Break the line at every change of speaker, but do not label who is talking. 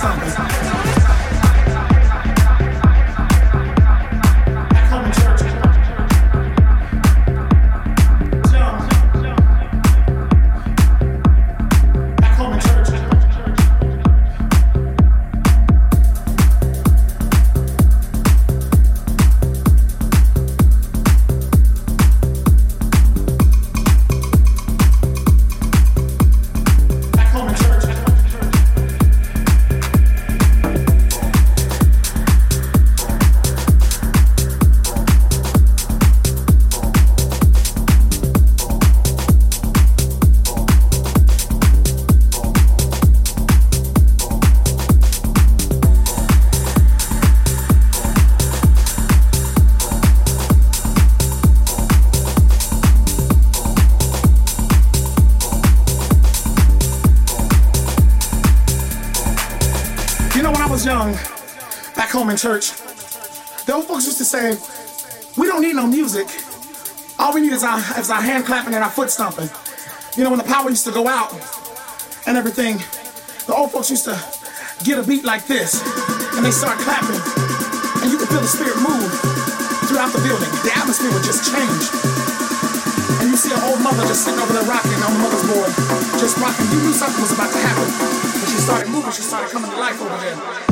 clapping church, the old folks used to say, we don't need no music. All we need is our, is our hand clapping and our foot stomping. You know, when the power used to go out and everything, the old folks used to get a beat like this, and they start clapping, and you could feel the spirit move throughout the building. The atmosphere would just change. And you see an old mother just sitting over there rocking on the mother's board, just rocking. You knew something was about to happen. When she started moving, she started coming to life over there.